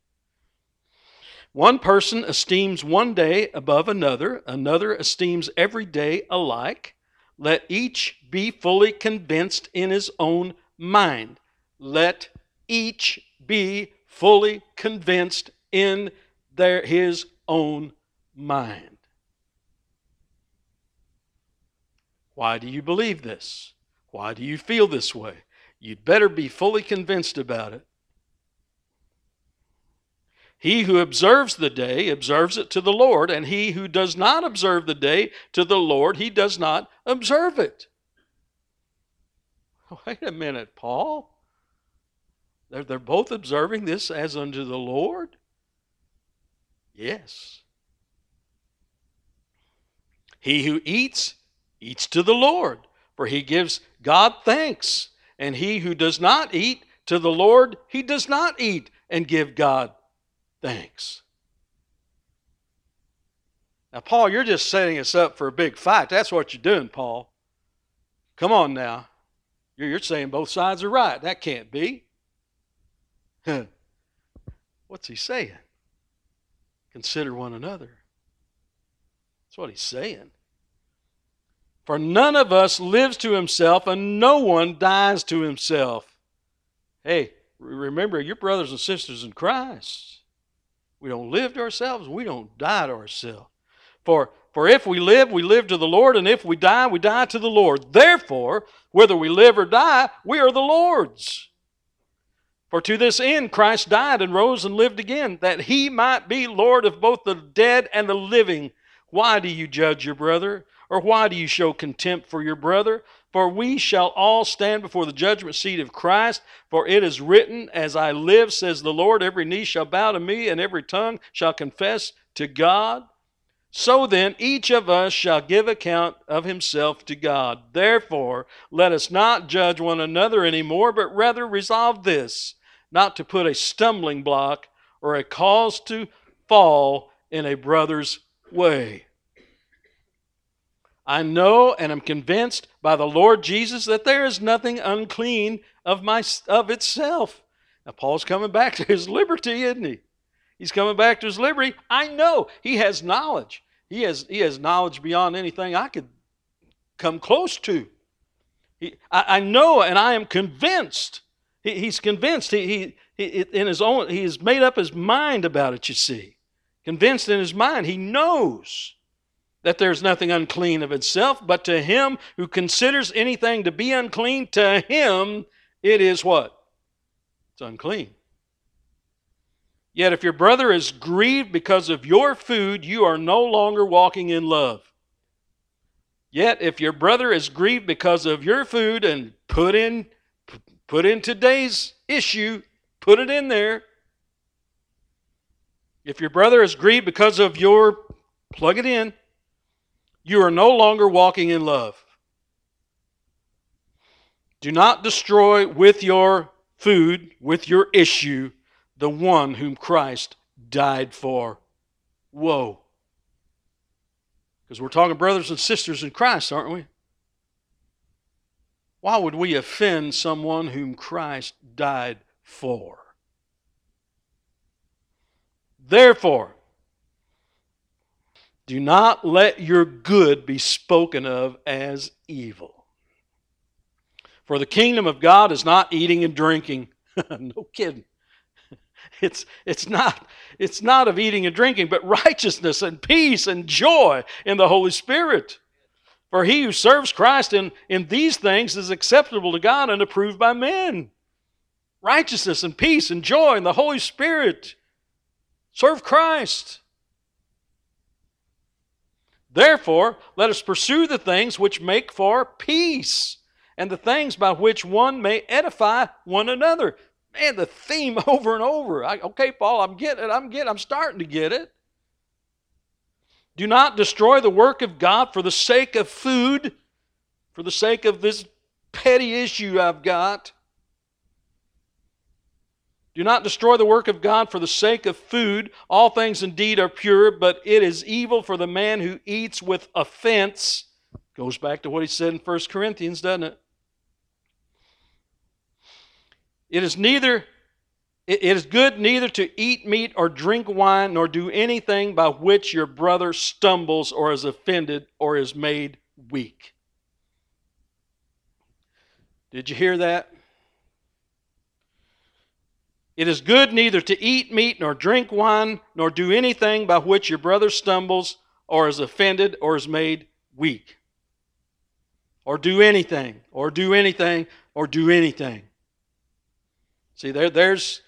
One person esteems one day above another, another esteems every day alike. Let each be fully convinced in his own mind. Let each be fully convinced in their, his own mind. Why do you believe this? Why do you feel this way? You'd better be fully convinced about it. He who observes the day observes it to the Lord, and he who does not observe the day to the Lord, he does not observe it. Wait a minute, Paul. They're, they're both observing this as unto the Lord? Yes. He who eats eats to the Lord, for he gives God thanks. And he who does not eat to the Lord, he does not eat and give God thanks. Now, Paul, you're just setting us up for a big fight. That's what you're doing, Paul. Come on now. You're, saying both sides are right. That can't be. What's he saying? Consider one another. That's what he's saying. For none of us lives to himself, and no one dies to himself. Hey, remember, you're brothers and sisters in Christ. We don't live to ourselves, we don't die to ourselves. For, for if we live, we live to the Lord, and if we die, we die to the Lord. Therefore, whether we live or die, we are the Lord's. For to this end Christ died and rose and lived again, that he might be Lord of both the dead and the living. Why do you judge your brother? Or why do you show contempt for your brother? For we shall all stand before the judgment seat of Christ. For it is written, As I live, says the Lord, every knee shall bow to me, and every tongue shall confess to God. So then, each of us shall give account of himself to God. Therefore, let us not judge one another any more, but rather resolve this not to put a stumbling block or a cause to fall in a brother's way. I know and am convinced by the Lord Jesus that there is nothing unclean of my of itself. Now Paul's coming back to his liberty, isn't he? He's coming back to his liberty. I know he has knowledge. He has he has knowledge beyond anything I could come close to. He, I, I know and I am convinced. He, he's convinced. He, he, in his own he has made up his mind about it. You see, convinced in his mind. He knows that there's nothing unclean of itself, but to him who considers anything to be unclean, to him it is what? It's unclean. Yet if your brother is grieved because of your food, you are no longer walking in love. Yet if your brother is grieved because of your food and put in put in today's issue, put it in there. If your brother is grieved because of your plug it in you are no longer walking in love. Do not destroy with your food, with your issue, the one whom Christ died for. Whoa. Because we're talking brothers and sisters in Christ, aren't we? Why would we offend someone whom Christ died for? Therefore, do not let your good be spoken of as evil. For the kingdom of God is not eating and drinking. no kidding. It's, it's, not, it's not of eating and drinking, but righteousness and peace and joy in the Holy Spirit. For he who serves Christ in, in these things is acceptable to God and approved by men. Righteousness and peace and joy in the Holy Spirit. Serve Christ. Therefore, let us pursue the things which make for peace and the things by which one may edify one another. Man, the theme over and over. I, okay, Paul, I'm getting it. I'm getting I'm starting to get it. Do not destroy the work of God for the sake of food, for the sake of this petty issue I've got. Do not destroy the work of God for the sake of food. All things indeed are pure, but it is evil for the man who eats with offense. Goes back to what he said in 1 Corinthians, doesn't it? It is neither it is good neither to eat meat or drink wine, nor do anything by which your brother stumbles or is offended or is made weak. Did you hear that? It is good neither to eat meat nor drink wine, nor do anything by which your brother stumbles or is offended or is made weak. Or do anything, or do anything, or do anything. See, there, there's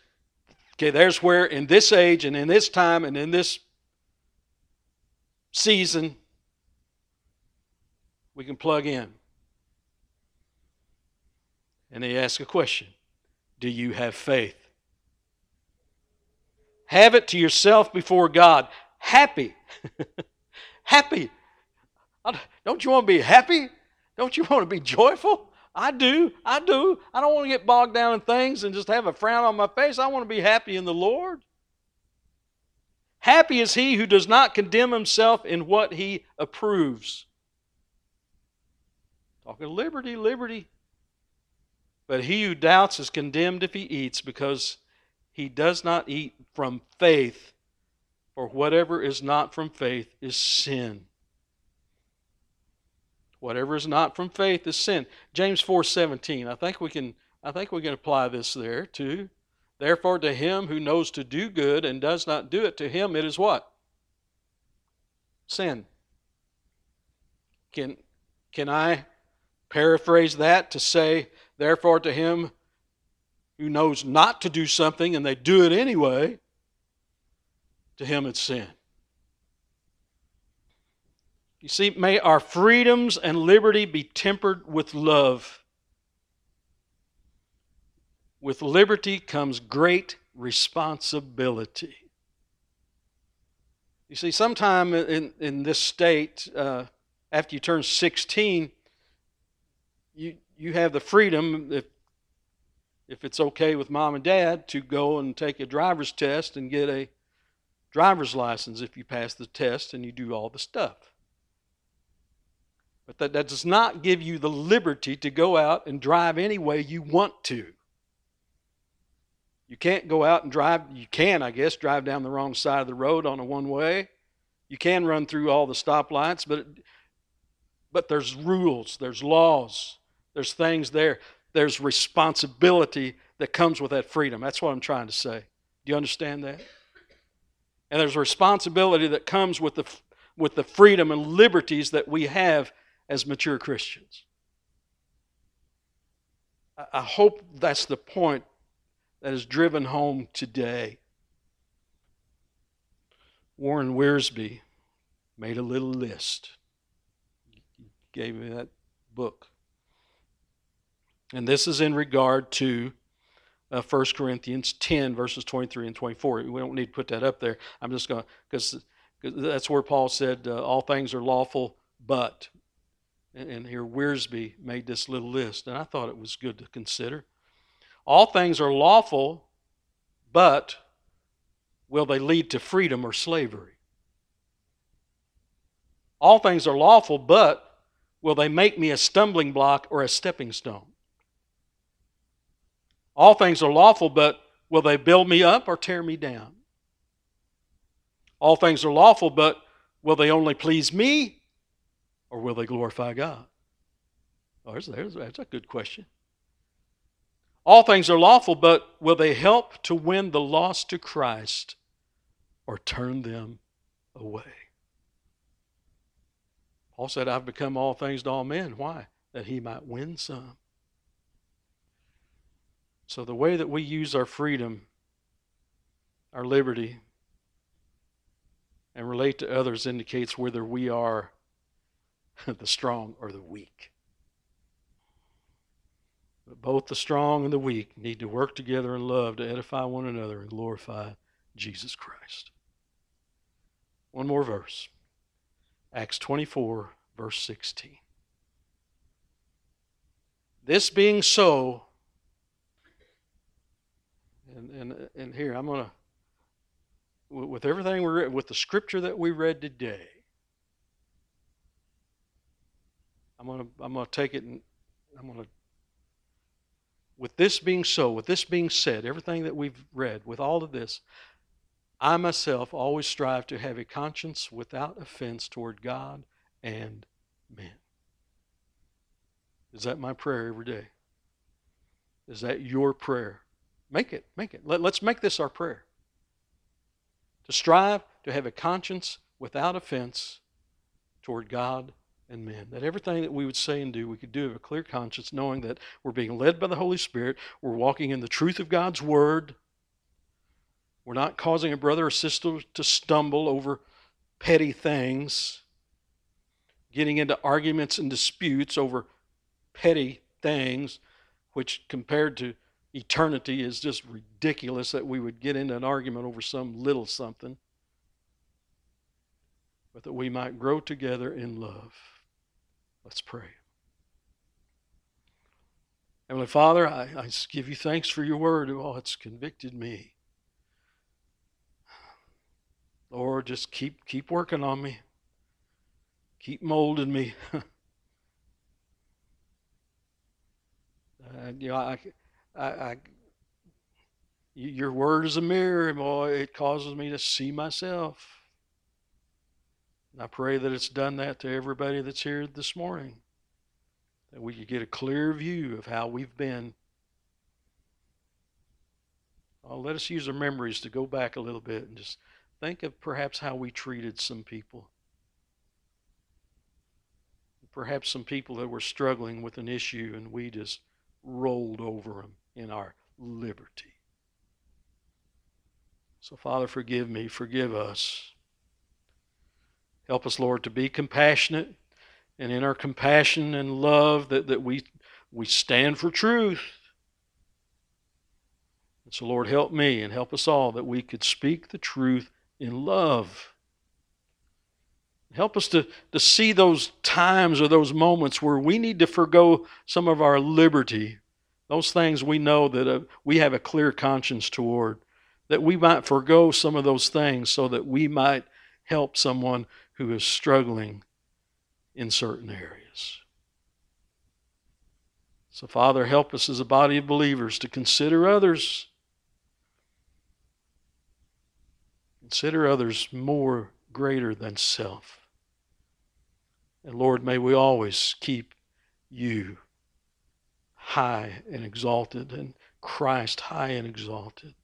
Okay, there's where in this age and in this time and in this season we can plug in. And they ask a question Do you have faith? Have it to yourself before God. Happy. happy. Don't you want to be happy? Don't you want to be joyful? I do. I do. I don't want to get bogged down in things and just have a frown on my face. I want to be happy in the Lord. Happy is he who does not condemn himself in what he approves. Talking liberty, liberty. But he who doubts is condemned if he eats, because he does not eat from faith, for whatever is not from faith is sin. Whatever is not from faith is sin. James 4:17. I think we can I think we can apply this there too. Therefore to him who knows to do good and does not do it, to him it is what? Sin. Can can I paraphrase that to say therefore to him who knows not to do something and they do it anyway, to him it's sin. You see, may our freedoms and liberty be tempered with love. With liberty comes great responsibility. You see, sometime in, in this state, uh, after you turn 16, you, you have the freedom, if, if it's okay with mom and dad, to go and take a driver's test and get a driver's license if you pass the test and you do all the stuff. But that, that does not give you the liberty to go out and drive any way you want to. You can't go out and drive, you can, I guess, drive down the wrong side of the road on a one way. You can run through all the stoplights, but, but there's rules, there's laws, there's things there. There's responsibility that comes with that freedom. That's what I'm trying to say. Do you understand that? And there's responsibility that comes with the, with the freedom and liberties that we have as mature Christians. I hope that's the point that is driven home today. Warren Wiersbe made a little list. He gave me that book. And this is in regard to uh, 1 Corinthians 10, verses 23 and 24. We don't need to put that up there. I'm just going to, because that's where Paul said, uh, All things are lawful, but and here Wiersbe made this little list, and I thought it was good to consider. All things are lawful, but will they lead to freedom or slavery? All things are lawful, but will they make me a stumbling block or a stepping stone? All things are lawful, but will they build me up or tear me down? All things are lawful, but will they only please me or will they glorify God? Oh, that's a good question. All things are lawful, but will they help to win the lost to Christ or turn them away? Paul said, I've become all things to all men. Why? That he might win some. So, the way that we use our freedom, our liberty, and relate to others indicates whether we are the strong or the weak. But both the strong and the weak need to work together in love to edify one another and glorify Jesus Christ. One more verse Acts 24, verse 16. This being so, and, and, and here I'm to with everything we read, with the scripture that we read today, I'm gonna I'm gonna take it and I'm gonna with this being so, with this being said, everything that we've read, with all of this, I myself always strive to have a conscience without offense toward God and men. Is that my prayer every day? Is that your prayer? Make it, make it. Let, us make this our prayer to strive to have a conscience without offense toward God and men. That everything that we would say and do, we could do with a clear conscience, knowing that we're being led by the Holy Spirit, we're walking in the truth of God's Word, we're not causing a brother or sister to stumble over petty things, getting into arguments and disputes over petty things, which compared to eternity is just ridiculous that we would get into an argument over some little something, but that we might grow together in love. Let's pray. Heavenly Father, I, I give you thanks for your word. Oh, it's convicted me. Lord, just keep keep working on me. Keep molding me. uh, you know, I, I, I your word is a mirror, boy. It causes me to see myself. And I pray that it's done that to everybody that's here this morning. That we could get a clear view of how we've been. Well, let us use our memories to go back a little bit and just think of perhaps how we treated some people. Perhaps some people that were struggling with an issue and we just rolled over them in our liberty. So, Father, forgive me, forgive us. Help us, Lord, to be compassionate, and in our compassion and love, that, that we, we stand for truth. And so, Lord, help me and help us all that we could speak the truth in love. Help us to, to see those times or those moments where we need to forego some of our liberty those things we know that uh, we have a clear conscience toward, that we might forego some of those things so that we might help someone who is struggling in certain areas. So, Father, help us as a body of believers to consider others. Consider others more greater than self. And Lord, may we always keep you high and exalted, and Christ high and exalted.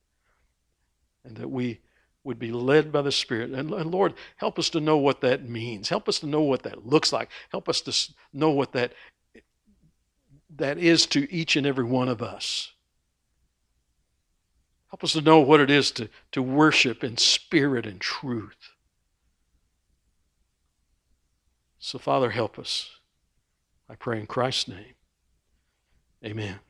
And that we would be led by the Spirit. And, and, Lord, help us to know what that means. Help us to know what that looks like. Help us to know what that, that is to each and every one of us. Help us to know what it is to, to worship in spirit and truth. So, Father, help us. I pray in Christ's name. Amen.